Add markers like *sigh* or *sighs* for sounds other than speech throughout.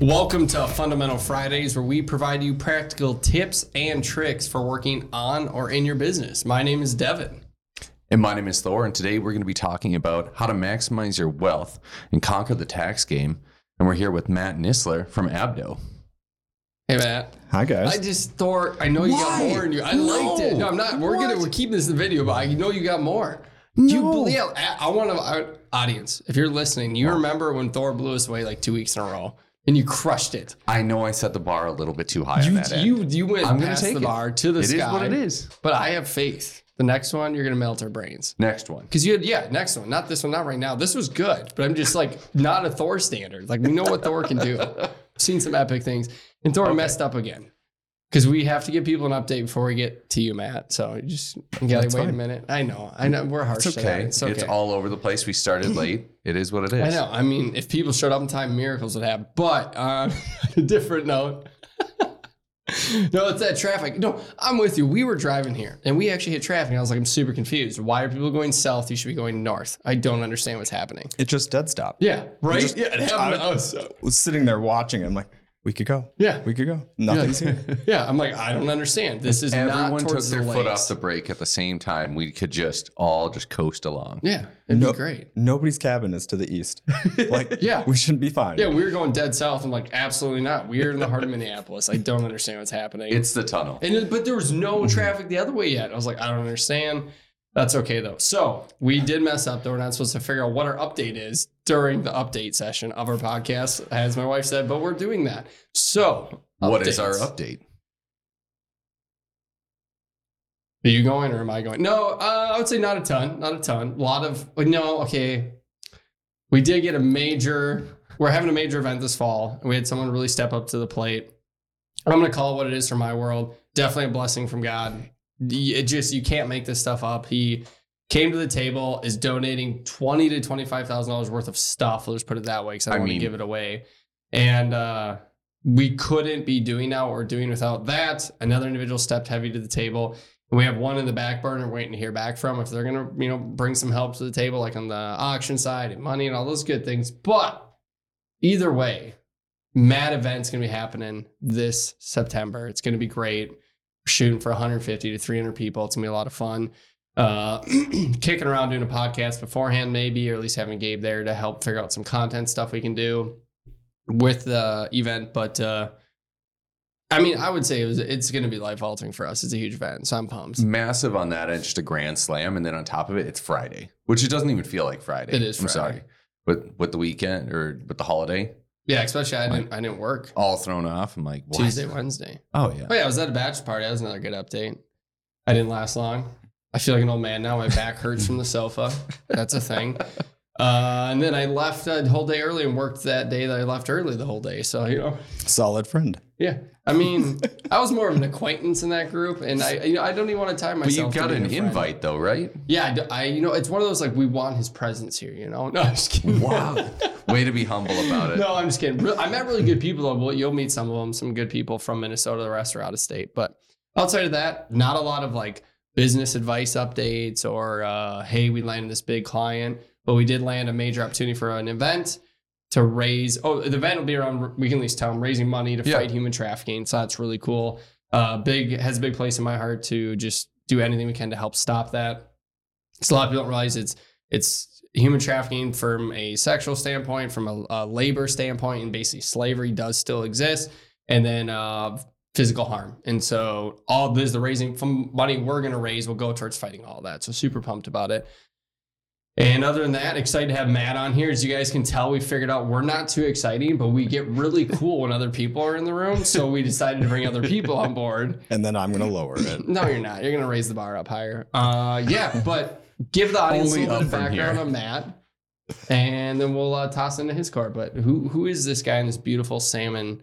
Welcome to Fundamental Fridays, where we provide you practical tips and tricks for working on or in your business. My name is Devin. And my name is Thor, and today we're going to be talking about how to maximize your wealth and conquer the tax game. And we're here with Matt Nistler from Abdo. Hey Matt. Hi guys. I just Thor. I know you got more in you. I No. liked it. No, I'm not. We're gonna we're keeping this in the video, but I know you got more. Do you No. believe? I, I want to audience. If you're listening, you remember when Thor blew us away like two weeks in a row, and you crushed it. I know I set the bar a little bit too high on You that end. you you went I'm gonna past take the it. bar to the It is sky. what it is. But I have faith. The next one, you're gonna melt our brains. Next one. Because you had, yeah, next one, not this one, not right now. This was good, but I'm just like not a Thor standard. Like we know what Thor can do. *laughs* Seen some epic things, and Thor messed up again. Because we have to give people an update before we get to you, Matt. So you just you gotta That's wait a minute. I know, I know, we're harsh. It's to that. okay. It's all over the place. We started *clears throat* late. It is what it is. I know. I mean, if people showed up in time, miracles would happen. But on uh, *laughs* a different note, *laughs* no, it's that traffic. No, I'm with you. We were driving here and we actually hit traffic. I was like, I'm super confused. Why are people going south? You should be going north. I don't understand what's happening. it just dead stopped. Yeah, right. Just- yeah, it happened to I- us. So. was sitting there watching. it. I'm like, we could go. Yeah. We could go. Nothing's here. *laughs* yeah, I'm like, I don't understand. This is not Everyone took their the foot off the brake at the same time. We could just all just coast along. Yeah, it'd No- be great. Nobody's cabin is to the east. *laughs* Like, Yeah. we shouldn't be fine. Yeah, we were going dead south. I'm like, absolutely not. We're in the heart of Minneapolis. I don't understand what's happening. It's the tunnel. And but there was no mm-hmm. traffic the other way yet. I was like, I don't understand. That's okay though. So we did mess up. Though we're not supposed to figure out what our update is during the update session of our podcast, as my wife said. But we're doing that. So What is our update? Are you going or am I going? No, uh, I would say not a ton. Not a ton. A lot of no. Okay, we did get a major. We're having a major event this fall. and We had someone really step up to the plate. I'm gonna call it what it is for my world. Definitely a blessing from God. It just you can't make this stuff up. He came to the table, is donating twenty to twenty five thousand dollars worth of stuff. Let's put it that way, because I I don't want to mean- give it away. And uh, we couldn't be doing now what we're doing without that. Another individual stepped heavy to the table. And we have one in the back burner waiting to hear back from if they're gonna, you know, bring some help to the table, like on the auction side and money and all those good things. But either way, mad event's gonna be happening this September. It's gonna be great. Shooting for 150 to 300 people. It's gonna be a lot of fun. Uh, *clears throat* kicking around doing a podcast beforehand, maybe, or at least having Gabe there to help figure out some content stuff we can do with the event. But uh, I mean, I would say it was, it's going to be life altering for us. It's a huge event, so I'm pumped. Massive on that end, just a grand slam, and then on top of it, it's Friday, which it doesn't even feel like Friday. It is I'm sorry, with with the weekend or with the holiday, Yeah, especially I didn't I didn't work all thrown off. I'm like, what? Tuesday, Wednesday. Oh yeah. Oh yeah, I was at a bachelor party. That was another good update. I didn't last long. I feel like an old man now. My back hurts from the sofa. That's a thing. *laughs* Uh, and then I left a whole day early and worked that day that I left early the whole day. So you know, Solid friend. yeah. I mean, I was more of an acquaintance in that group, and I you know I don't even want to tie myself. But myself. you got to an invite though, right? Yeah, I d- I, you know it's one of those like we want his presence here. You know, *laughs* no, I'm just kidding. Wow. Way to be humble about it. *laughs* No, I'm just kidding. I met really good people though. Well, you'll meet some of them, some good people from Minnesota. The rest are out of state. But outside of that, not a lot of like business advice updates or uh, hey, we landed this big client. But we did land a major opportunity for an event to raise. Oh, the event will be around. We can at least tell them raising money to Yeah. fight human trafficking. So that's really cool. Uh, big has a big place in my heart to just do anything we can to help stop that. So a lot of people don't realize it's it's human trafficking from a sexual standpoint, from a, a labor standpoint, and basically slavery does still exist, and then uh, physical harm. And so all this, the raising from money we're going to raise will go towards fighting all that. So super pumped about it. And other than that, excited to have Matt on here. As you guys can tell, we figured out we're not too exciting, but we get really cool when other people are in the room. So we decided to bring other people on board. *laughs* And then I'm going to lower it. *laughs* No, you're not. You're gonna raise the bar up higher. Uh, yeah, but give the audience Only a little bit of background on Matt, and then we'll uh, toss into his card. But who who is this guy in this beautiful salmon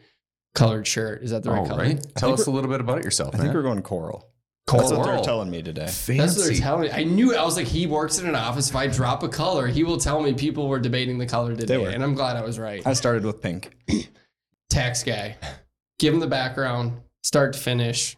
colored shirt? Is that the right All color? right. Tell us a little bit about yourself, I think we're going coral. That's what they're telling me today. Fancy. That's what they're telling me. I knew. I was like, he works in an office. If I drop a color, he will tell me people were debating the color today, were. and I'm glad I was right. I started with pink. *clears throat* Tax guy, give him the background, start to finish.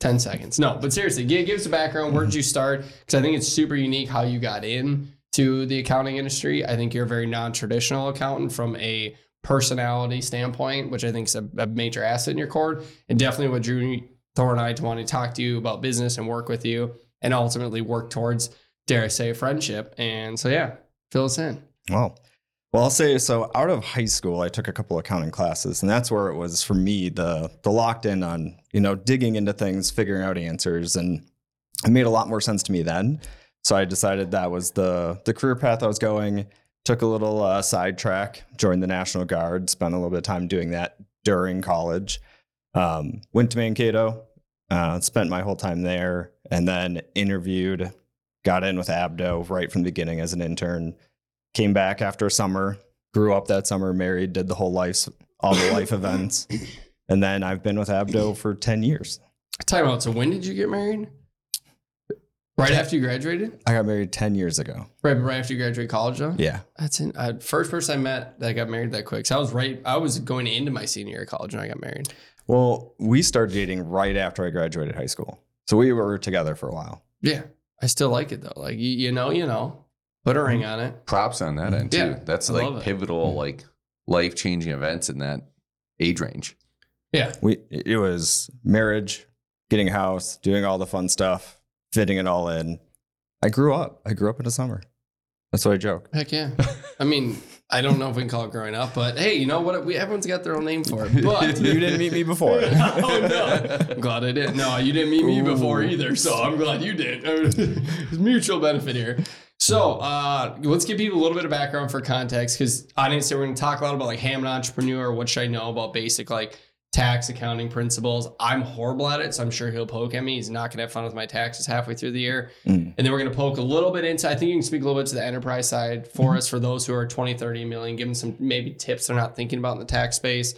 10 seconds. No, but seriously, give, give us a background. Where did you start? Because I think it's super unique how you got in to the accounting industry. I think you're a very non traditional accountant from a personality standpoint, which I think is a, a major asset in your cord, and definitely what drew Thor and I to want to talk to you about business and work with you, and ultimately work towards, dare I say, friendship. And so, yeah, fill us in. Well, well, I'll say so. Out of high school, I took a couple of accounting classes, and that's where it was for me the the locked in on you know digging into things, figuring out answers, and it made a lot more sense to me then. So I decided that was the the career path I was going. Took a little uh, sidetrack, joined the National Guard, spent a little bit of time doing that during college. Um, went to Mankato, uh, spent my whole time there, and then interviewed, got in with Abdo right from the beginning as an intern. Came back after summer, grew up that summer, married, did the whole life, all the life events, and then I've been with Abdo for ten years. Time out. So, when did you get married? Right after you graduated? I got married ten years ago. Right, right after you graduated college, though. Yeah, That's in, uh, first person I met that got married that quick. So I was right. I was going into my senior year of college when I got married. Well, we started dating right after I graduated high school. So we were together for a while. Yeah, I still like it though. Like you, you know, you know, put a ring mm-hmm. on it. Props on that end too. Yeah, That's I love like it. pivotal, mm-hmm. like life changing events in that age range. Yeah, We it was marriage, getting a house, doing all the fun stuff, fitting it all in. I grew up. I grew up in the summer. That's what I joke. heck yeah. *laughs* I mean, I don't know if we can call it growing up, but hey, you know what? We everyone's got their own name for it. But *laughs* you didn't meet me before. *laughs* oh no! I'm glad I didn't. No, you didn't meet me before either, so I'm glad you did. There's *laughs* mutual benefit here. So uh, let's give people a little bit of background for context, because honestly, we're going to talk a lot about like, hey, I'm an entrepreneur. What should I know about basic like tax accounting principles? I'm horrible at it, so I'm sure he'll poke at me. He's not going to have fun with my taxes halfway through the year. Mm. And then we're going to poke a little bit into, I think you can speak a little bit to the enterprise side for us, for those who are 20, 30 million, give them some maybe tips they're not thinking about in the tax space.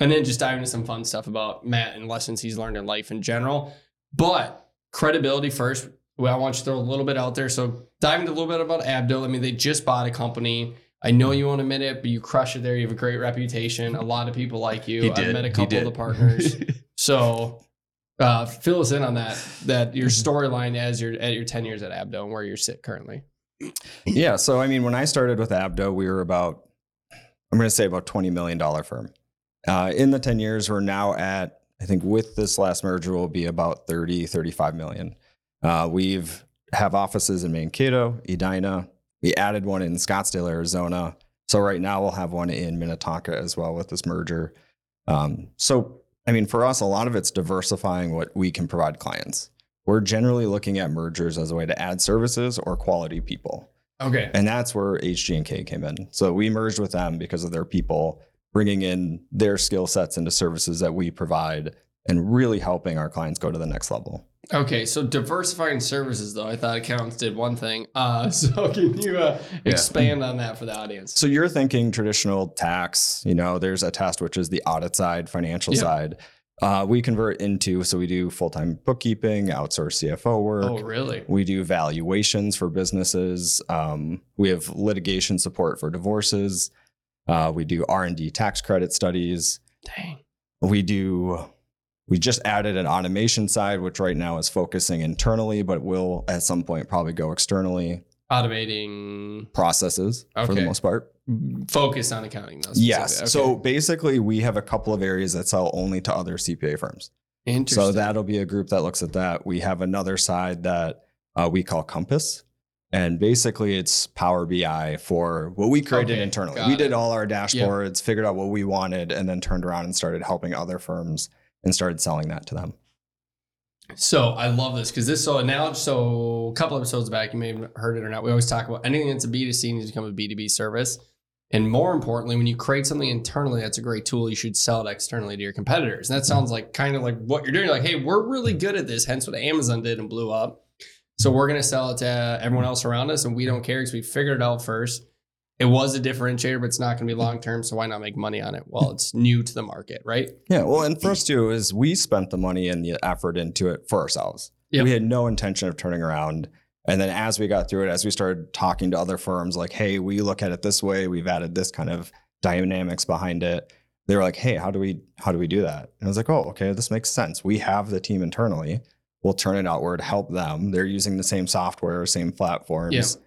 And then just dive into some fun stuff about Matt and lessons he's learned in life in general. But credibility first. Well, I want you to throw a little bit out there. So dive into a little bit about Abdo. I mean, they just bought a company. I know you won't admit it, but you crush it there. You have a great reputation. A lot of people like you. I've met a couple of the partners. *laughs* So uh, fill us in on that. That your storyline as your at your ten years at Abdo and where you're sit currently. Yeah. So I mean, when I started with Abdo, we were about I'm going to say about twenty million dollar firm. Uh, in the ten years, we're now at I think with this last merger we'll be about 30, 35 million. Uh, we've have offices in Mankato, Edina. We added one in Scottsdale, Arizona. So right now we'll have one in Minnetonka as well with this merger. Um, so I mean, for us, a lot of it's diversifying what we can provide clients. We're generally looking at mergers as a way to add services or quality people. Okay. And that's where HG&K came in. So we merged with them because of their people bringing in their skill sets into services that we provide and really helping our clients go to the next level. Okay. So diversifying services, though, I thought accounts did one thing. Uh, *laughs* so can you uh, Yeah. expand on that for the audience? So you're thinking traditional tax, you know, there's a test, which is the audit side, financial Yeah. side. Uh, we convert into, so we do full-time bookkeeping, outsource CFO work. Oh, really? We do valuations for businesses. Um, we have litigation support for divorces. Uh, we do R&D tax credit studies. Dang. we do we just added an automation side which right now is focusing internally but will at some point probably go externally. Automating processes for the most part. Focus on accounting, though. yes. Specifically. so basically we have a couple of areas that sell only to other cpa firms. Interesting. so that'll be a group that looks at that. We have another side that uh, we call compass. And basically it's power bi for what we created Okay, internally. We it. did all our dashboards figured out what we wanted and then turned around and started helping other firms and started selling that to them So I love this because this so analogy. So a couple episodes back, you may have heard it or not. We always talk about anything that's a B two C needs to become a B two B service, and more importantly, when you create something internally, that's a great tool. You should sell it externally to your competitors. And that mm-hmm. sounds like kind of like what you're doing. You're like, hey, we're really good at this. Hence, what Amazon did and blew up. So we're gonna sell it to everyone else around us, and we don't care because we figured it out first. It was a differentiator, but it's not going to be long term. So why not make money on it while it's new to the market, right? Yeah, well, and for us too is we spent the money and the effort into it for ourselves. Yep. We had no intention of turning around. And then as we got through it, as we started talking to other firms, like, hey, we look at it this way, we've added this kind of dynamics behind it. They were like, hey, how do we how do we do that? And I was like, oh, okay, this makes sense. We have the team internally. We'll turn it outward, help them. They're using the same software, same platforms.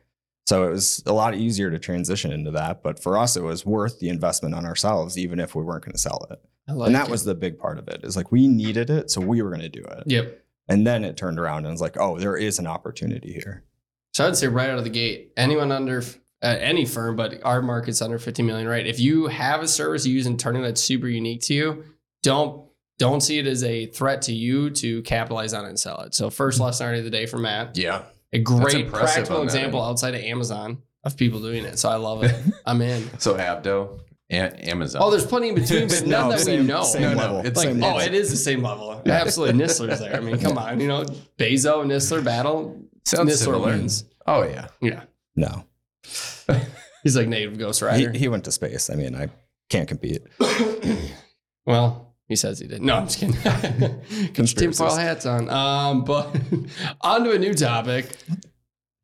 So it was a lot easier to transition into that. But for us, it was worth the investment on ourselves, even if we weren't going to sell it. Like and that it. was the big part of it. Is like we needed it, so we were going to do it. Yep. And then it turned around and was like, oh, there is an opportunity here. So I'd say right out of the gate, anyone under uh, any firm, but our market's under 50 million, right? If you have a service you use internally that's super unique to you, don't don't see it as a threat to you to capitalize on it and sell it. So first lesson already of the day for Matt. Yeah. A great practical example end. outside of Amazon of people doing it. So I love it. *laughs* I'm in. So Abdo and Amazon. Oh, there's plenty in between, but *laughs* none that same, we know. Same No, no, level. it's like, same oh, level. it is the same level. Absolutely. Nistler's there. I mean, come on. You know, Bezo, and Nistler battle. Sounds Nistler similar. wins. Oh yeah. Yeah. No. *laughs* He's like native Ghost He, Rider. he went to space. I mean, I can't compete. *coughs* well, he says he did. No, I'm just kidding. Get your tinfoil hats on. Um, but *laughs* on to a new topic.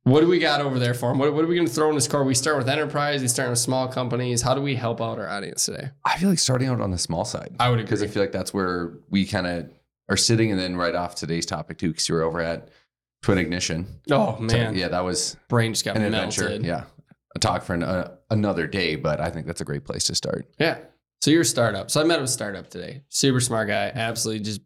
What do we got over there for him? What, what are we going to throw in this car? We start with enterprise. We start with small companies. How do we help out our audience today? I feel like starting out on the small side. I would because I feel like that's where we kind of are sitting, and then right off today's topic too, because you were over at Twin Ignition. Oh So, man, yeah, that was brain just got an melted. adventure. Yeah, a talk for an, uh, another day, but I think that's a great place to start. Yeah. So you're a startup. So I met with a startup today. Super smart guy. Absolutely just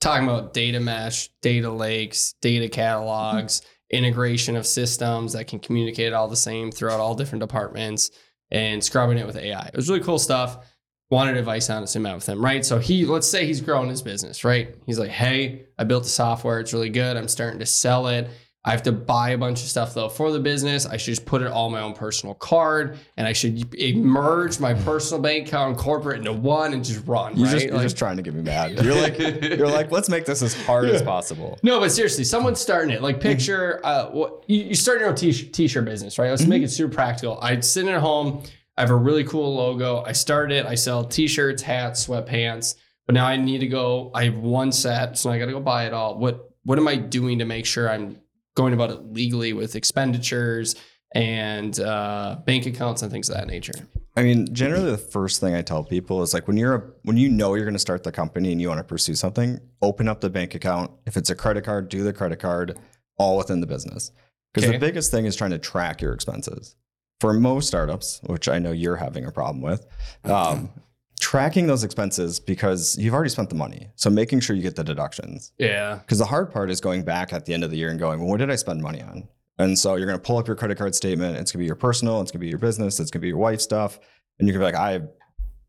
talking about data mesh, data lakes, data catalogs, mm-hmm. integration of systems that can communicate all the same throughout all different departments and scrubbing it with AI. It was really cool stuff. Wanted advice on it, so I met with him, right? So he, let's say he's growing his business, right? He's like, hey, I built the software. It's really good. I'm starting to sell it. I have to buy a bunch of stuff though for the business. I should just put it all on my own personal card, and I should merge my personal bank account and corporate into one and just run. You're, right? just, you're Like- just trying to get me mad. You're like, you're like, let's make this as hard as possible. no, but seriously, someone's starting it. Like, picture uh, what you, you start your own t- t-shirt business, right? Let's make it super practical. I sit at home. I have a really cool logo. I started it. I sell t-shirts, hats, sweatpants. But now I need to go. I have one set, so I got to go buy it all. What What am I doing to make sure I'm going about it legally with expenditures and uh, bank accounts and things of that nature? I mean, generally, the first thing I tell people is like when you're a, when you know you're going to start the company and you want to pursue something, open up the bank account. If it's a credit card, do the credit card, all within the business. Because Okay. the biggest thing is trying to track your expenses. For most startups, which I know you're having a problem with, um, tracking those expenses because you've already spent the money. So making sure you get the deductions. Yeah. Because the hard part is going back at the end of the year and going, well, what did I spend money on? And so you're going to pull up your credit card statement. It's going to be your personal. It's going to be your business. It's going to be your wife's stuff. And you're going to be like,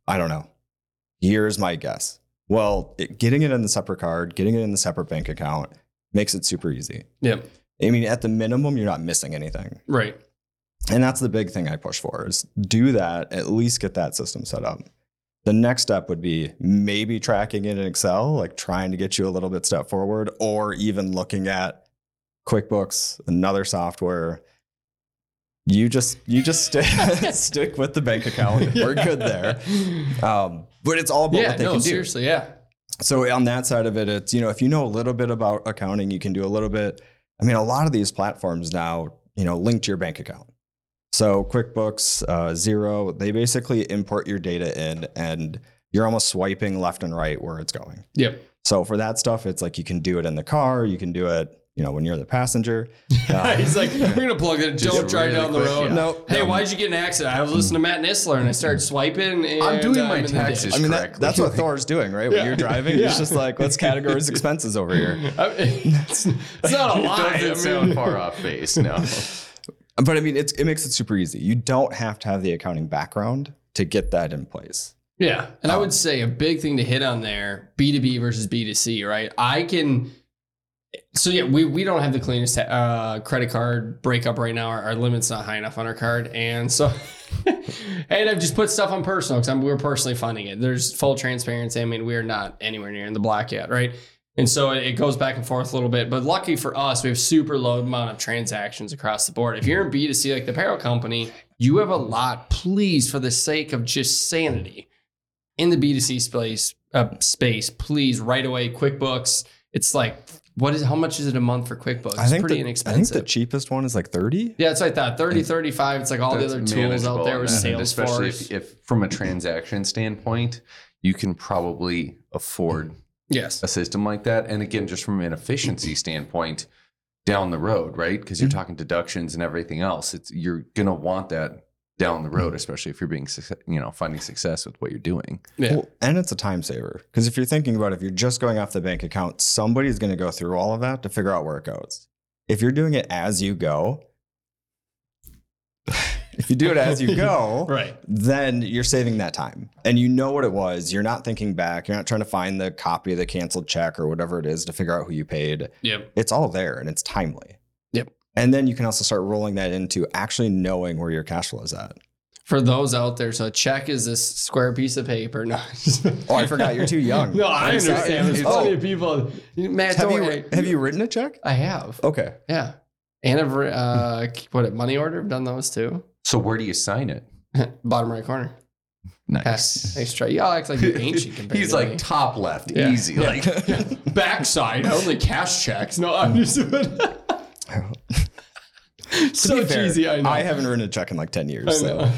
I, I don't know. Here's my guess. Well, it, getting it in the separate card, getting it in the separate bank account makes it super easy. Yep. I mean, at the minimum, you're not missing anything. Right. And that's the big thing I push for is do that, at least get that system set up. The next step would be maybe tracking it in Excel, like trying to get you a little bit step forward, or even looking at QuickBooks, another software. You just you just stick *laughs* *laughs* stick with the bank account. *laughs* We're good there. Um, but it's all about yeah. what they No. can do. Seriously. Yeah. So on that side of it, it's you know if you know a little bit about accounting, you can do a little bit. I mean, a lot of these platforms now, you know, link to your bank account. So QuickBooks, uh, Xero, they basically import your data in, and you're almost swiping left and right where it's going. Yep. So for that stuff, it's like you can do it in the car, you can do it, you know, when you're the passenger. Uh, *laughs* He's like, we're gonna plug it. Just Don't drive really down the quick, road. yeah. No, Hey, no. why'd you get an accident? I was listening to Matt Nistler and I started swiping. And, I'm doing uh, my in the taxes. I mean, that, correctly. that's what *laughs* Thor's doing, right? When you're driving, Yeah. he's just like, let's categorize expenses over here. *laughs* I mean, it's, it's not a lie. I Doesn't mean, sound far off base. No. But I mean, it's, it makes it super easy. You don't have to have the accounting background to get that in place. Yeah. And I Um, would say a big thing to hit on there B2B versus B2C, right? I can. So, yeah, we, we don't have the cleanest uh, credit card breakup right now. Our, our limit's not high enough on our card. And so, *laughs* and I've just put stuff on personal because we're personally funding it. There's full transparency. I mean, we are not anywhere near in the black yet, right? And so it it goes back and forth a little bit. But lucky for us, we have super low amount of transactions across the board. If you're in B2C like the apparel company, you have a lot. Please, for the sake of just sanity, in the B2C space, uh, space, please right away, QuickBooks. It's like, what is, how much is it a month for QuickBooks? It's pretty the, inexpensive. I think the cheapest one is like 30. yeah, it's like that 30, 35. It's like all the other tools out there with and especially Salesforce. if, if from a transaction standpoint, you can probably afford yes. a system like that. And again, just from an efficiency standpoint, down the road, right? Because you're Mhm. talking deductions and everything else. It's you're gonna want that down the road, especially if you're being you know finding success with what you're doing. Yeah. Well, and it's a time saver because if you're thinking about it, if you're just going off the bank account, somebody's going to go through all of that to figure out where it goes. If you're doing it as you go, *laughs* if you do it as you go, *laughs* right. then you're saving that time and you know what it was. You're not thinking back. You're not trying to find the copy of the canceled check or whatever it is to figure out who you paid. Yep. It's all there and it's timely. Yep. And then you can also start rolling that into actually knowing where your cash flow is at. For those out there, so a check is this square piece of paper. *laughs* No, Oh, I forgot you're too young. no, I understand. There's Oh. plenty of people. Matt, Have you, have you written a check? I have. Okay. Yeah. And I've, uh, what, it, money order? I've done those too. So where do you sign it? *laughs* Bottom right corner. Nice. Nice try. Y'all act like you're ancient compared *laughs* He's to like me. top left, Yeah. easy. Yeah. Like *laughs* backside, only cash checks. No, I'm just so To be fair, cheesy. I know. I haven't written a check in like 10 years. I So. know.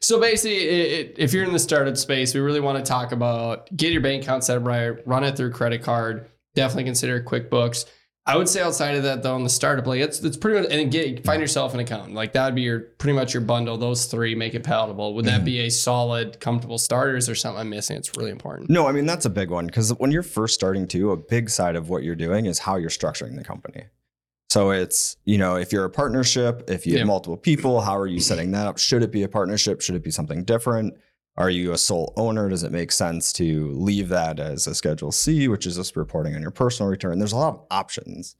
so basically, it, it, if you're in the startup space, we really want to talk about get your bank account set up right, run it through credit card. Definitely consider QuickBooks. I would say outside of that, though, in the startup, like it's it's pretty much and get find yourself an accountant. Like that would be your pretty much your bundle. Those three make it palatable. Would that mm-hmm. be a solid, comfortable starters or something I'm missing? It's really important. No, I mean, that's a big one because when you're first starting to, a big side of what you're doing is how you're structuring the company. So it's, you know, if you're a partnership, if you Yeah. have multiple people, how are you setting that up? Should it be a partnership? Should it be something different? Are you a sole owner? Does it make sense to leave that as a Schedule C, which is just reporting on your personal return? There's a lot of options.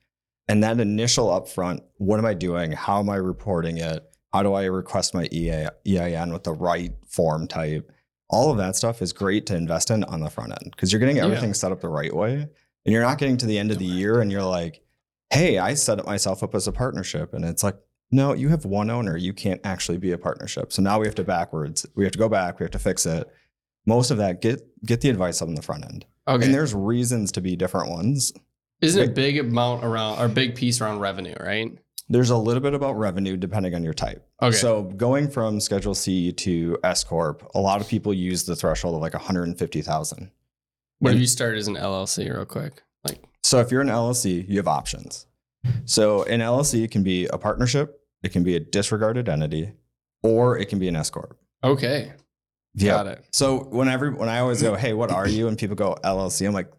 And that initial upfront, what am I doing? How am I reporting it? How do I request my EA, EIN with the right form type? All of that stuff is great to invest in on the front end because you're getting Yeah. everything set up the right way. And you're not getting to the end of the year and you're like, hey, I set up myself up as a partnership. And it's like, no, you have one owner. You can't actually be a partnership. So now we have to backwards. We have to go back. We have to fix it. Most of that, get get the advice on the front end. Okay. And there's reasons to be different ones. Isn't it a big amount around or big piece around revenue, right? There's a little bit about revenue depending on your type. Okay. So going from Schedule C to S corp, a lot of people use the threshold of like 150,000. what if you start as an LLC real quick? Like So if you're an LLC, you have options. So an LLC can be a partnership, it can be a disregarded entity, or it can be an S corp. okay. Got it. So whenever when I always go, hey, what are you? And people go LLC, I'm like,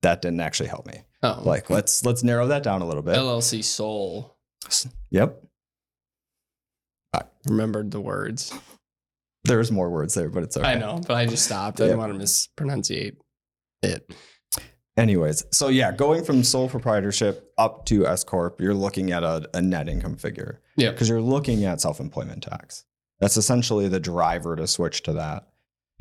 that didn't actually help me. Oh. Like let's let's narrow that down a little bit. LLC soul. Yep. I Remembered the words. There's more words there, but it's okay. I know, but I just stopped. I Yeah. didn't want to mispronunciate it. Anyways, so yeah, going from sole proprietorship up to S corp, you're looking at a, a net income figure. Yeah. because you're looking at self-employment tax. That's essentially the driver to switch to that.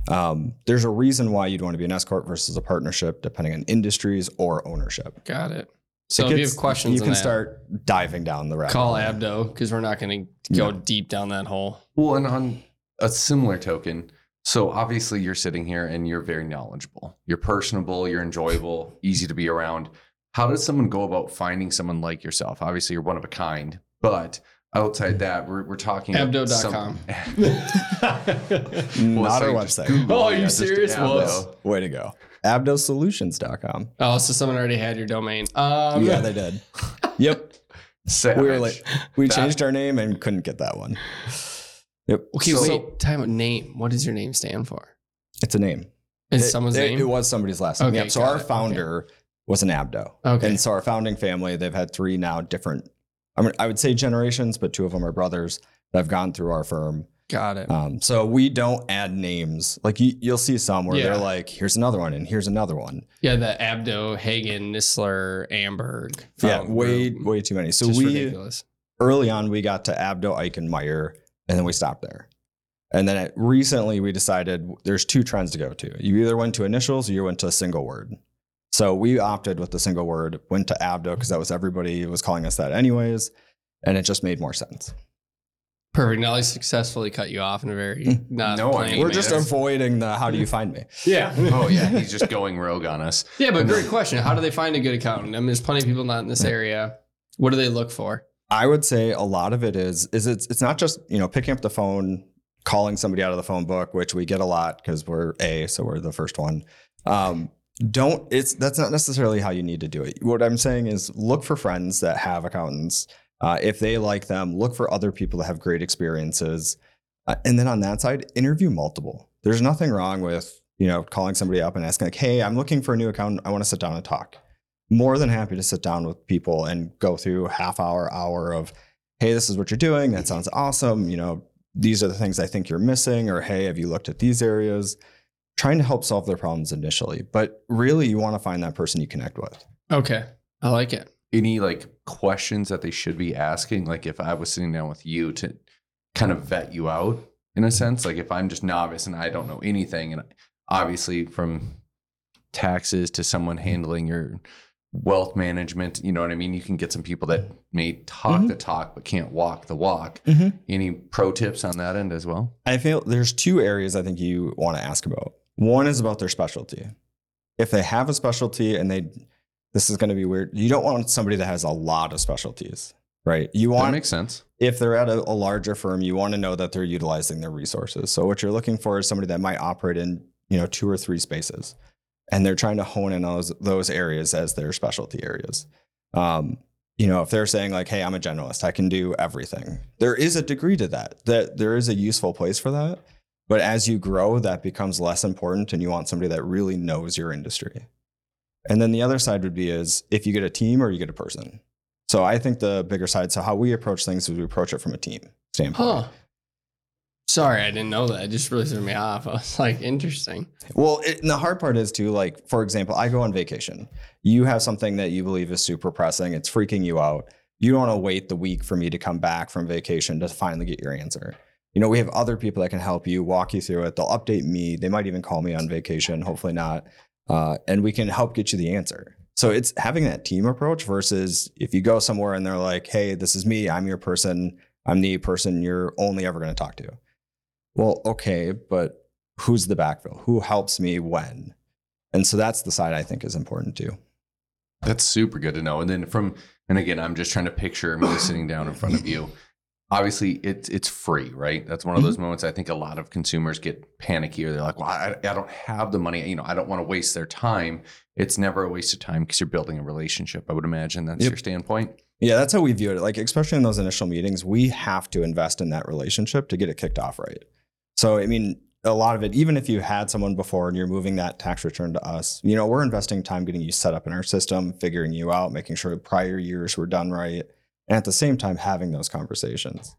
Um, there's a reason why you'd want to be an S corp versus a partnership, depending on industries or ownership. Got it. So It if you have questions, you can that, start diving down the rabbit. call hole. Abdo because we're not going to go No. deep down that hole. Well, and on a similar token, so obviously you're sitting here and you're very knowledgeable. You're personable, you're enjoyable, easy to be around. How does someone go about finding someone like yourself? Obviously, you're one of a kind, but outside that, we're, we're talking Abdo.com. *laughs* *laughs* Well, Not so our website. Google, Oh, are you yeah, serious? Abdo. Way to go. Abdosolutions.com. oh, so someone already had your domain. Um, yeah, they did. *laughs* Yep. Savage. We were like, we That- changed our name and couldn't get that one. Yep. Okay, So- wait. Time out. Name. What does your name stand for? It's a name. Is it, someone's it- name? It was somebody's last name. Okay, Yep. So our it. Okay. founder was an Abdo. Okay. And so our founding family, they've had three now different, I mean, I would say generations, but two of them are brothers that have gone through our firm. Got it. Um, so we don't add names. Like you, you'll see some where Yeah. they're like, here's another one and here's another one. yeah, the Abdo, Hagen, Nistler, Amberg. Yeah, way, group. way too many. So Just we, ridiculous. early on, we got to Abdo, Eick & Meyer, and then we stopped there. And then it, recently we decided there's two trends to go to. You either went to initials or you went to a single word. So we opted with the single word, went to Abdo because that was everybody was calling us that anyways. And it just made more sense. Perfect. Now I successfully cut you off in a very hmm. not No, I mean, We're just that's- avoiding the how do you hmm. find me? Yeah. *laughs* Oh yeah, he's just *laughs* going rogue on us. Yeah, but great question. How do they find a good accountant? I mean, there's plenty of people not in this area. What do they look for? I would say a lot of it is is it's it's not just you know picking up the phone, calling somebody out of the phone book, which we get a lot because we're a so we're the first one. Um, don't it's that's not necessarily how you need to do it. What i'm saying is look for friends that have accountants. Uh, if they like them look for other people that have great experiences. Uh, and then on that side interview multiple. There's nothing wrong with you know calling somebody up and asking like hey i'm looking for a new accountant. I want to sit down and talk more than happy to sit down with people and go through half hour hour of hey this is what you're doing that sounds awesome you know these are the things i think you're missing or hey have you looked at these areas trying to help solve their problems initially. But really, you want to find that person you connect with. Okay. I like it. Any like questions that they should be asking? Like if I was sitting down with you to kind of vet you out in a sense, like if I'm just novice and I don't know anything, and obviously from taxes to someone handling your wealth management, you know what I mean? You can get some people that may talk Mhm. the talk but can't walk the walk. Mm-hmm. Any pro tips on that end as well? I feel there's two areas I think you want to ask about. One is about their specialty. If they have a specialty and they, this is going to be weird. You don't want somebody that has a lot of specialties, right? You That want makes sense. if they're at a, a larger firm, you want to know that they're utilizing their resources. So what you're looking for is somebody that might operate in, you know, two or three spaces, and they're trying to hone in those those areas as their specialty areas. Um, you know, if they're saying like, "Hey, I'm a generalist, I can do everything," there is a degree to that. That there is a useful place for that. But as you grow, that becomes less important, and you want somebody that really knows your industry. And then the other side would be is if you get a team or you get a person. So I think the bigger side. So how we approach things is we approach it from a team standpoint. Huh. Sorry, I didn't know that. It just really threw me off. I was like, interesting. Well, it, and the hard part is too. Like for example, I go on vacation. You have something that you believe is super pressing. It's freaking you out. You don't want to wait the week for me to come back from vacation to finally get your answer. You know, we have other people that can help you, walk you through it. They'll update me. They might even call me on vacation. Hopefully not. Uh, and we can help get you the answer. So it's having that team approach versus if you go somewhere and they're like, "Hey, this is me. I'm your person. I'm the person you're only ever going to talk to." Well, okay, but who's the backfill? Who helps me when? And so that's the side I think is important too. That's super good to know. And then from, and again, I'm just trying to picture me sitting down in front of you. Obviously, it's it's free, right? That's one of those mm-hmm. moments I think a lot of consumers get panicky or they're like, well, I, I don't have the money. You know, I don't want to waste their time. It's never a waste of time because you're building a relationship. I would imagine that's Yep. your standpoint. Yeah, that's how we view it. Like, especially in those initial meetings, we have to invest in that relationship to get it kicked off right. So, I mean, a lot of it, even if you had someone before and you're moving that tax return to us, you know, we're investing time getting you set up in our system, figuring you out, making sure prior years were done right. And at the same time, having those conversations.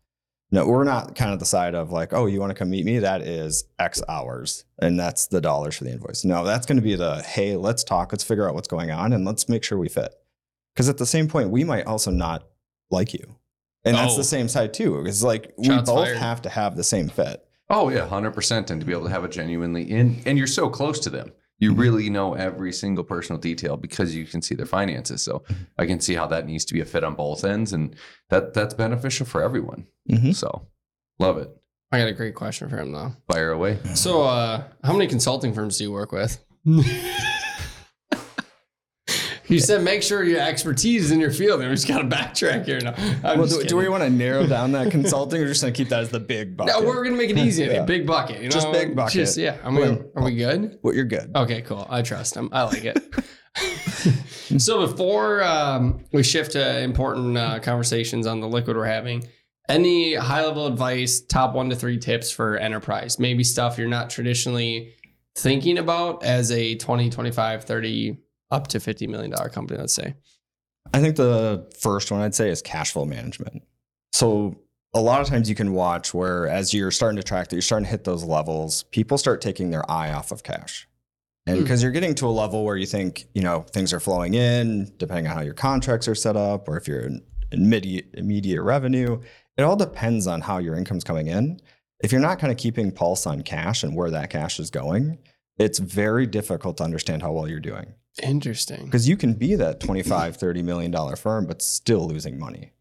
No, we're not kind of the side of like, oh, you want to come meet me? That is X hours. And that's the dollars for the invoice. No, that's going to be the, hey, let's talk, let's figure out what's going on and let's make sure we fit. Because at the same point, we might also not like you. And that's Oh. the same side too. It's like we both fired. have to have the same fit. Oh yeah, hundred percent. And to be able to have it genuinely in, and you're so close to them, you Mhm. really know every single personal detail because you can see their finances. So I can see how that needs to be a fit on both ends, and that that's beneficial for everyone. Mhm. So love it. I got a great question for him though. Fire away. So, uh, how many consulting firms do you work with? *laughs* you said make sure your expertise is in your field, and we just got to backtrack here now. I'm Well, do, do we want to narrow down that consulting or just to keep that as the big bucket? No, we're gonna make it easy. Yeah. Big bucket, you know, Just big bucket. Just, yeah, I mean, are we good? Well, you're good. Okay, cool. I trust him. I like it. *laughs* so before um, we shift to important uh, conversations on the liquid we're having, any high level advice, top one to three tips for enterprise? Maybe stuff you're not traditionally thinking about as a 20, 25, 30, up to $50 million company, let's say. I think the first one I'd say is cash flow management. So a lot of times you can watch where as you're starting to track that you're starting to hit those levels, people start taking their eye off of cash. And Hmm. because you're getting to a level where you think, you know, things are flowing in, depending on how your contracts are set up, or if you're in immediate, immediate revenue, it all depends on how your income's coming in. If you're not kind of keeping pulse on cash and where that cash is going, it's very difficult to understand how well you're doing Interesting. because you can be that 25 30 million dollar firm but still losing money.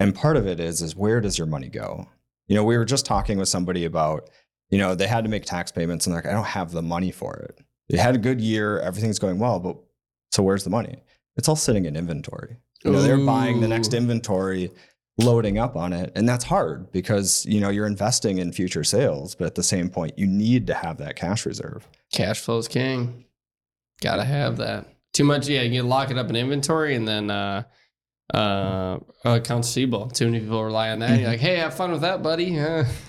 And part of it is is where does your money go? You know we were just talking with somebody about you know they had to make tax payments and they're like i don't have the money for it. They had a good year everything's going well but so where's the money? It's all sitting in inventory. You know they're buying the next inventory loading up on it and that's hard because you know you're investing in future sales but at the same point you need to have that cash reserve. Cash flow's king. Gotta have that. Too much, yeah. You lock it up in inventory and then uh uh accounts receivable. Too many people rely on that. You're like, hey, have fun with that, buddy. Uh, *laughs*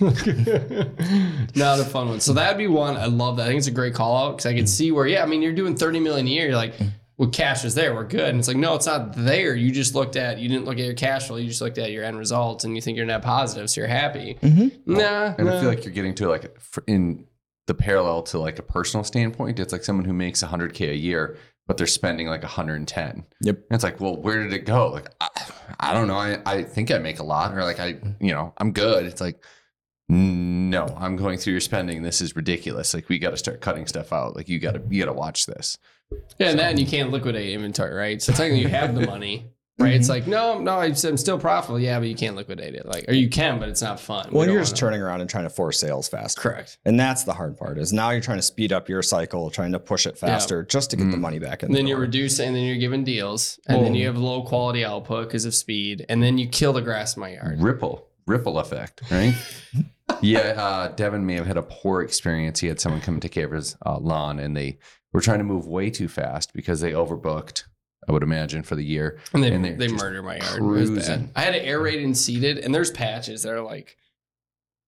Not a fun one. So that'd be one. I love that. I think it's a great call out because I can see where, yeah, I mean, you're doing 30 million a year. You're like, well, cash is there. We're good. And it's like, no, it's not there. You just looked at, you didn't look at your cash flow. You just looked at your end results and you think you're net positive. So you're happy. Mm-hmm. Nah. And I feel like you're getting to like in the parallel to like a personal standpoint. It's like someone who makes 100k a year, but they're spending like 110. Yep. And it's like, well, where did it go? Like, I, I don't know. I, I think I make a lot, or like I, you know, I'm good. It's like, no, I'm going through your spending. This is ridiculous. Like, we got to start cutting stuff out. Like, you got to, you got to watch this. Yeah, and then you can't liquidate inventory, right? So technically you have the money, right? It's like, no, no, I'm still profitable. Yeah, but you can't liquidate it. Like, or you can, but it's not fun. We Well, don't you're just wanna- turning around and trying to force sales faster. correct. And that's the hard part is now you're trying to speed up your cycle, trying to push it faster just to get the Mm. money back in. And the then you're reducing, and then you're giving deals, and then you have low quality output because of speed, and then you kill the grass in my yard. Ripple, ripple effect, right? *laughs* yeah, uh, Devin may have had a poor experience. He had someone come and take care of his uh, lawn, and they were trying to move way too fast because they overbooked. I would imagine for the year. And they And they're they murder my yard. It was bad. cruising. I had it aerated and seeded, and there's patches that are like,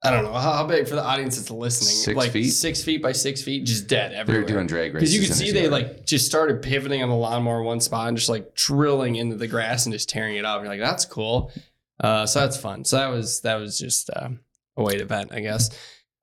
I don't know how, how big for the audience that's listening. Six like feet? six feet by six feet, just dead everywhere. They're doing drag races because you could see they yard. like just started pivoting on the lawnmower in one spot and just like drilling into the grass and just tearing it up. You're like, that's cool. Uh, so that's fun. So that was that was just uh, a weight event, I guess.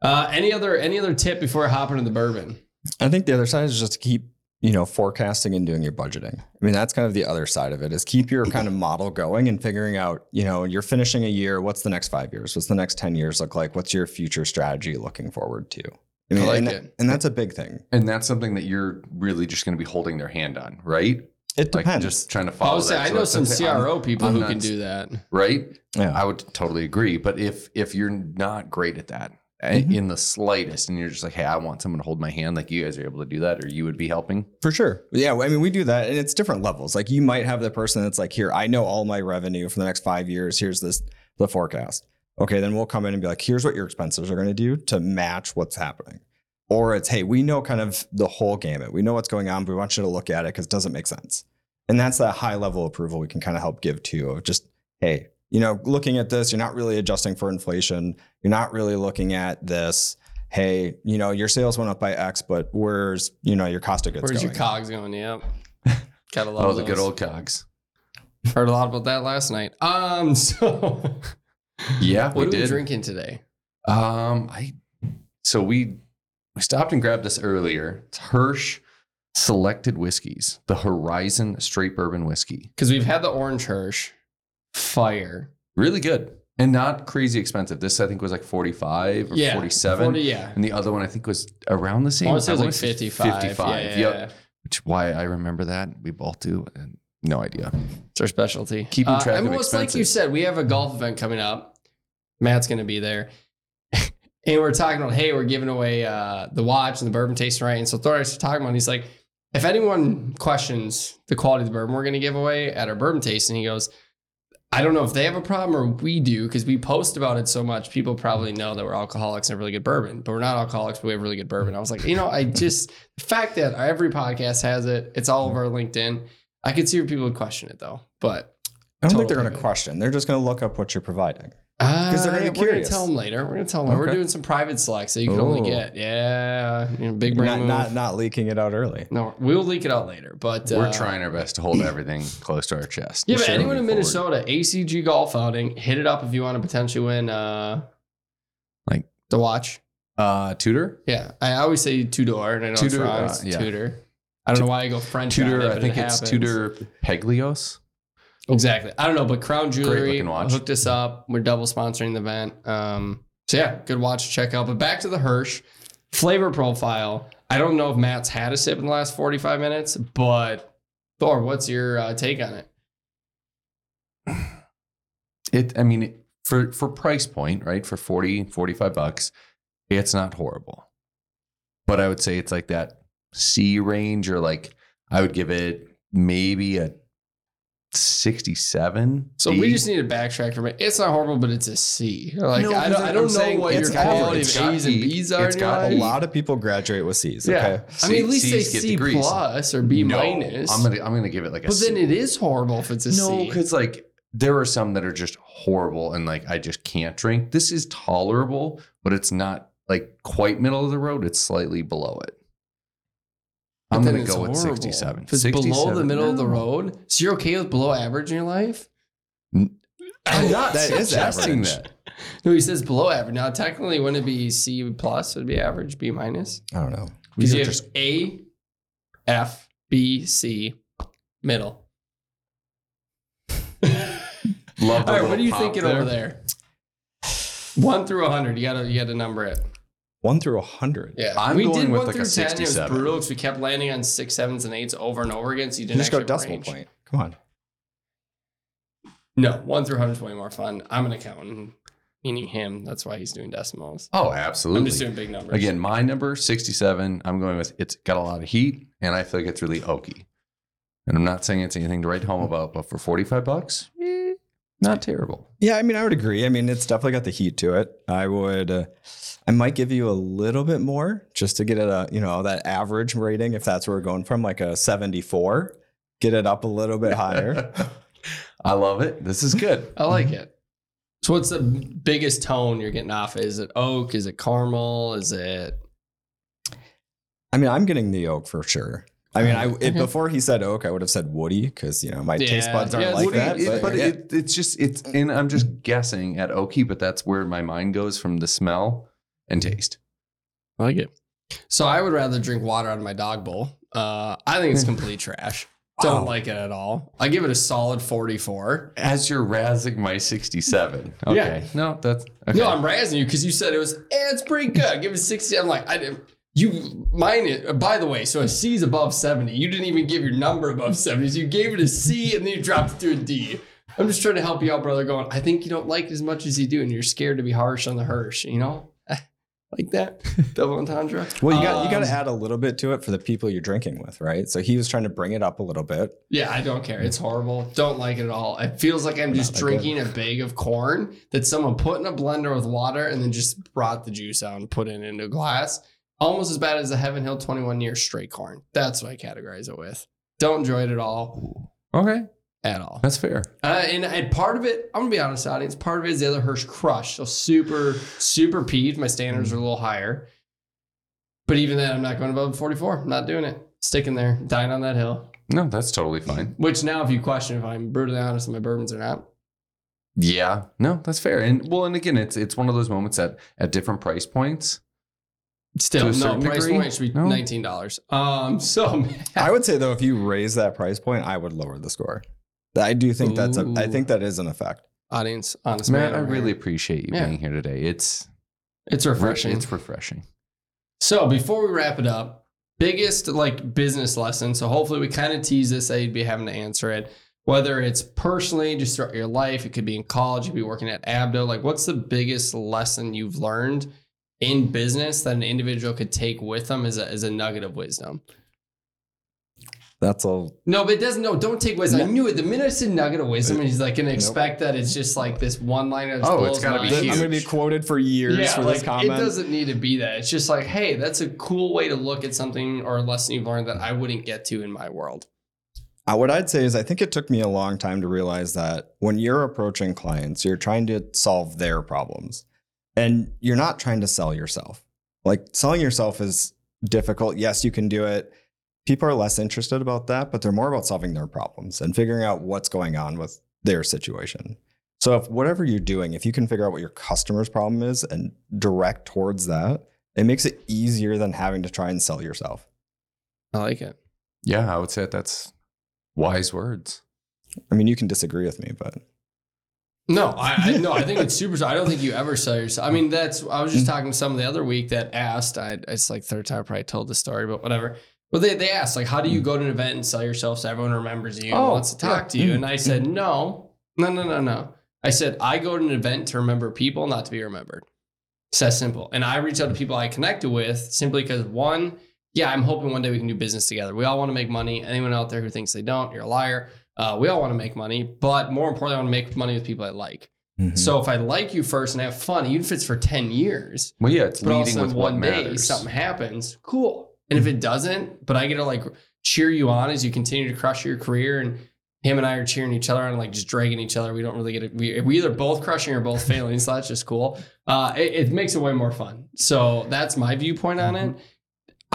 Uh, any other any other tip before I hop into the bourbon? I think the other side is just to keep, you know, forecasting and doing your budgeting. I mean, that's kind of the other side of it is keep your kind of model going and figuring out, you know, you're finishing a year. What's the next five years? What's the next 10 years look like? What's your future strategy looking forward to? I mean, like and, it. and that's a big thing. and that's something that you're really just going to be holding their hand on, right? It Like depends. just trying to follow. would say, that. I So know that's some something I'm- CRO people I'm who not can do that. right? yeah. I would totally agree. But if if you're not great at that Mhm. in the slightest, and you're just like, hey, I want someone to hold my hand, like you guys are able to do that, or you would be helping. For sure. Yeah. I mean, we do that and it's different levels. Like you might have the person that's like, here, I know all my revenue for the next five years. Here's this, the forecast. Okay. Then we'll come in and be like, here's what your expenses are going to do to match what's happening. Or it's, hey, we know kind of the whole gamut. We know what's going on, but we want you to look at it because it doesn't make sense. And that's that high level approval we can kind of help give to of just, hey, you know, looking at this, you're not really adjusting for inflation. You're not really looking at this. Hey, you know, your sales went up by X, but where's, you know, your cost of goods Where's going? your cogs going? Yep. *laughs* Gotta love Oh, the good old cogs. Heard a lot about that last night. Um, *laughs* so Yeah, what we are we did. drinking today? Um, I so we we stopped and grabbed this earlier. It's Hirsch Selected Whiskeys, the Horizon Straight Bourbon Whiskey. Because we've had the orange Hirsch, fire. Really good and not crazy expensive. This I think was like forty five or Yeah, forty seven, 40, yeah. and the other one I think was around the same. it was like 55. 55. Yeah, yeah, Yep. yeah. Which why I remember that we both do. And no idea. It's our specialty. Keeping Uh, track I mean, of well, it's like you said, we have a golf event coming up. Matt's going to be there. *laughs* and we're talking about, hey, we're giving away uh, the watch and the bourbon tasting right. And so Thor started talking about, he's like, if anyone questions the quality of the bourbon we're going to give away at our bourbon tasting, he goes, I don't know if they have a problem or we do because we post about it so much. People probably know that we're alcoholics and have really good bourbon, but we're not alcoholics, but we have really good bourbon. I was like, you know, I just, the fact that every podcast has it, it's all over our LinkedIn. I could see where people would question it though, but I don't think they're going to question. They're just going to look up what you're providing. Because they're gonna be Uh, We're curious. tell them later. We're gonna tell them. We're Okay. doing some private selects that you can only Oh. get. Yeah, you know, big brain Not, move. not not leaking it out early. no, we'll leak it out later. But We're uh, trying our best to hold everything close to our chest. Yeah, but Sure, anyone in moving forward. Minnesota, ACG golf outing, hit it up if you want to potentially win. Uh, Like- the watch. Uh, Tudor. Yeah, I always say Tudor, and I know Tudor, it's wrong. uh, It's yeah. Tudor. I don't know why I go French. on Tudor. it, I but think it it's happens. Tudor Pelagos. Exactly. I don't know, but Crown Jewelry hooked us up. We're double sponsoring the event. Um, so yeah, good watch to check out. But back to the Hirsch flavor profile. I don't know if Matt's had a sip in the last 45 minutes, but Thor, what's your uh, take on it? *sighs* It, I mean, it- for for price point, right? For 40, 45 bucks, it's not horrible. But I would say it's like that C range, or like I would give it maybe a 67. So D. we just need to backtrack from it. It's not horrible, but it's a C. Like No, I don't, I don't know what your it's quality of It's A's and. B's are. It's in your got A lot of people graduate with C's. Yeah. Okay. I mean, at least say C's get C degrees. plus or B No, minus. I'm gonna I'm gonna give it like a but C. then it is horrible if it's a C. no, because like there are some that are just horrible and like I just can't drink. This is tolerable, but it's not like quite middle of the road. It's slightly below it. I'm gonna it's go with 67. If it's below the 67? middle of the road, so you're okay with below average in your life? I'm *laughs* not That is suggesting average. that. No, he says below average. Now, technically, wouldn't it be C plus? It'd be average, B minus? I don't know. Because We you have just A, F, B, C, middle. love All right, what are you thinking over there? One through hundred. You gotta you gotta number it. One through a hundred. Yeah, I'm we going did with one like a through ten. It was brutal because we kept landing on six, sevens, and eights over and over again. So you You didn't just go actually have decimal range. point. Come on. No, one through hundred is way more fun. I'm an accountant, meaning him. That's why he's doing decimals. Oh, absolutely. I'm just doing big numbers. Again, my number 67. I'm going with it's got a lot of heat and I feel like it's really oaky. And I'm not saying it's anything to write home about, but for 45 bucks, eh, not terrible. Yeah, I mean, I would agree. I mean, it's definitely got the heat to it. I would, uh, I might give you a little bit more just to get it a, you know, that average rating if that's where we're going from, like a 74. Get it up a little bit higher. *laughs* I love it. This is good. I like it. So, what's the biggest tone you're getting off? Is it oak? Is it caramel? Is it? I mean, I'm getting the oak for sure. I mean, I Okay. if, before he said oak, I would have said woody because you know my taste buds aren't Yeah, like woody- that. It- but but yeah. it, it's just, it's, and I'm just guessing at oaky, but that's where my mind goes from the smell and taste. I like it. So I would rather drink water out of my dog bowl. Uh, I think it's complete trash. *laughs* Don't Wow. like it at all. I give it a solid 44. As you're razzing my 67. *laughs* Okay. Yeah. No, that's okay. No, I'm razzing you because you said it was, eh, it's pretty good. Give it 60. I'm like, I didn't. You mine it. By the way, so a C is above 70. You didn't even give your number above 70. So you gave it a C and then you dropped it to a D. I'm just trying to help you out, brother. Going, I think you don't like it as much as you do, and you're scared to be harsh on the Hirsch. You know, *laughs* like that *laughs* double entendre. well, you got you got to Um, add a little bit to it for the people you're drinking with, right? So he was trying to bring it up a little bit. Yeah, I don't care. It's horrible. Don't like it at all. It feels like I'm just Not drinking a bag of corn that someone put in a blender with water and then just brought the juice out and put it into a glass. Almost as bad as the Heaven Hill 21 year straight corn. That's what I categorize it with. Don't enjoy it at all. okay. At all. That's fair. Uh, and, and part of it, I'm gonna be honest, audience. Part of it is the other Hirsch Crush. So super, super peeved. My standards are a little higher. But even then, I'm not going above 44. I'm not doing it. Sticking there, dying on that hill. No, that's totally fine. Which now, if you question if I'm brutally honest in my bourbons or not, Yeah, no, that's fair. And well, and again, it's it's one of those moments that at different price points. Still no price degree? point should be No? nineteen dollars. Um, so *laughs* I would say though, if you raise that price point, I would lower the score. I do think that's a. I think that is an effect. audience, honest Matt, man, I really here. appreciate you Yeah. being here today. It's it's refreshing. It's refreshing. So before we wrap it up, biggest like business lesson. So hopefully we kind of tease this that you'd be having to answer it. Whether it's personally, just throughout your life, it could be in college, you could be working at Abdo. Like, what's the biggest lesson you've learned in business that an individual could take with them is a, as a nugget of wisdom? That's all. No, but it doesn't. No, don't take wisdom. I knew it. The minute I said nugget of wisdom, and he's like going to Nope. expect that it's just like this one liner. Oh, it's gotta be Huge. I'm going to be quoted for years Yeah, for like this it doesn't need to be that. It's just like, hey, that's a cool way to look at something or a lesson you've learned that I wouldn't get to in my world. Uh, what I'd say is, I think it took me a long time to realize that when you're approaching clients, you're trying to solve their problems and you're not trying to sell yourself. Like selling yourself is difficult. Yes, you can do it. People are less interested about that, but they're more about solving their problems and figuring out what's going on with their situation. So, if whatever you're doing, if you can figure out what your customer's problem is and direct towards that, it makes it easier than having to try and sell yourself. I like it. Yeah, I would say that's wise words. I mean, you can disagree with me, but No, *laughs* I, I no, I think it's super. I don't think you ever sell yourself. I mean, that's. I was just mm-hmm. talking to some the other week that asked. I it's like third time I probably told the story, but whatever. But they they asked like, how do you mm-hmm. go to an event and sell yourself so everyone remembers you and Oh, wants to talk yeah. to you? And I mm-hmm. said, no, no, no, no, no. I said I go to an event to remember people, not to be remembered. It's that simple. And I reach out to people I connected with simply because one, yeah, I'm hoping one day we can do business together. We all want to make money. Anyone out there who thinks they don't, you're a liar. Uh, we all want to make money, but more importantly, I want to make money with people I like. Mhm. So if I like you first and have fun, even if it's for 10 years, Well, yeah, it's but leading sudden with one day something happens, cool. And if it doesn't, but I get to like cheer you on as you continue to crush your career and him and I are cheering each other on, like just dragging each other. We don't really get it. We, we either both crushing or both failing. So that's just cool. Uh, it, it makes it way more fun. So that's my viewpoint on it.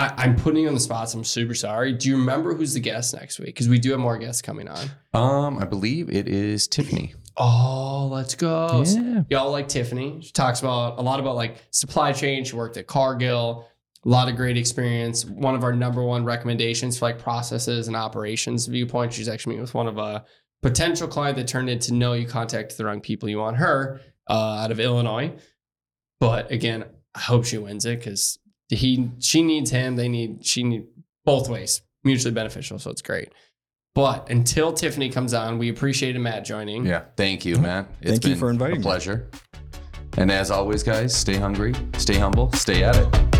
I, I'm putting you on the spot. So I'm super sorry. Do you remember who's the guest next week? Because we do have more guests coming on. Um, I believe it is Tiffany. Oh, let's go. yeah. Y'all like Tiffany. She talks about a lot about like supply chain. She worked at Cargill. A lot of great experience. One of our number one recommendations for like processes and operations viewpoint. She's actually meeting with one of a potential client that turned into no, you contacted the wrong people. You want her uh, out of Illinois. But again, I hope she wins it because he she needs him. They need she need both ways mutually beneficial. So it's great. But until Tiffany comes on, we appreciated Matt joining. Yeah. Thank you, Matt. It's Thank you for inviting a me. pleasure. And as always, guys, stay hungry, stay humble, stay at it.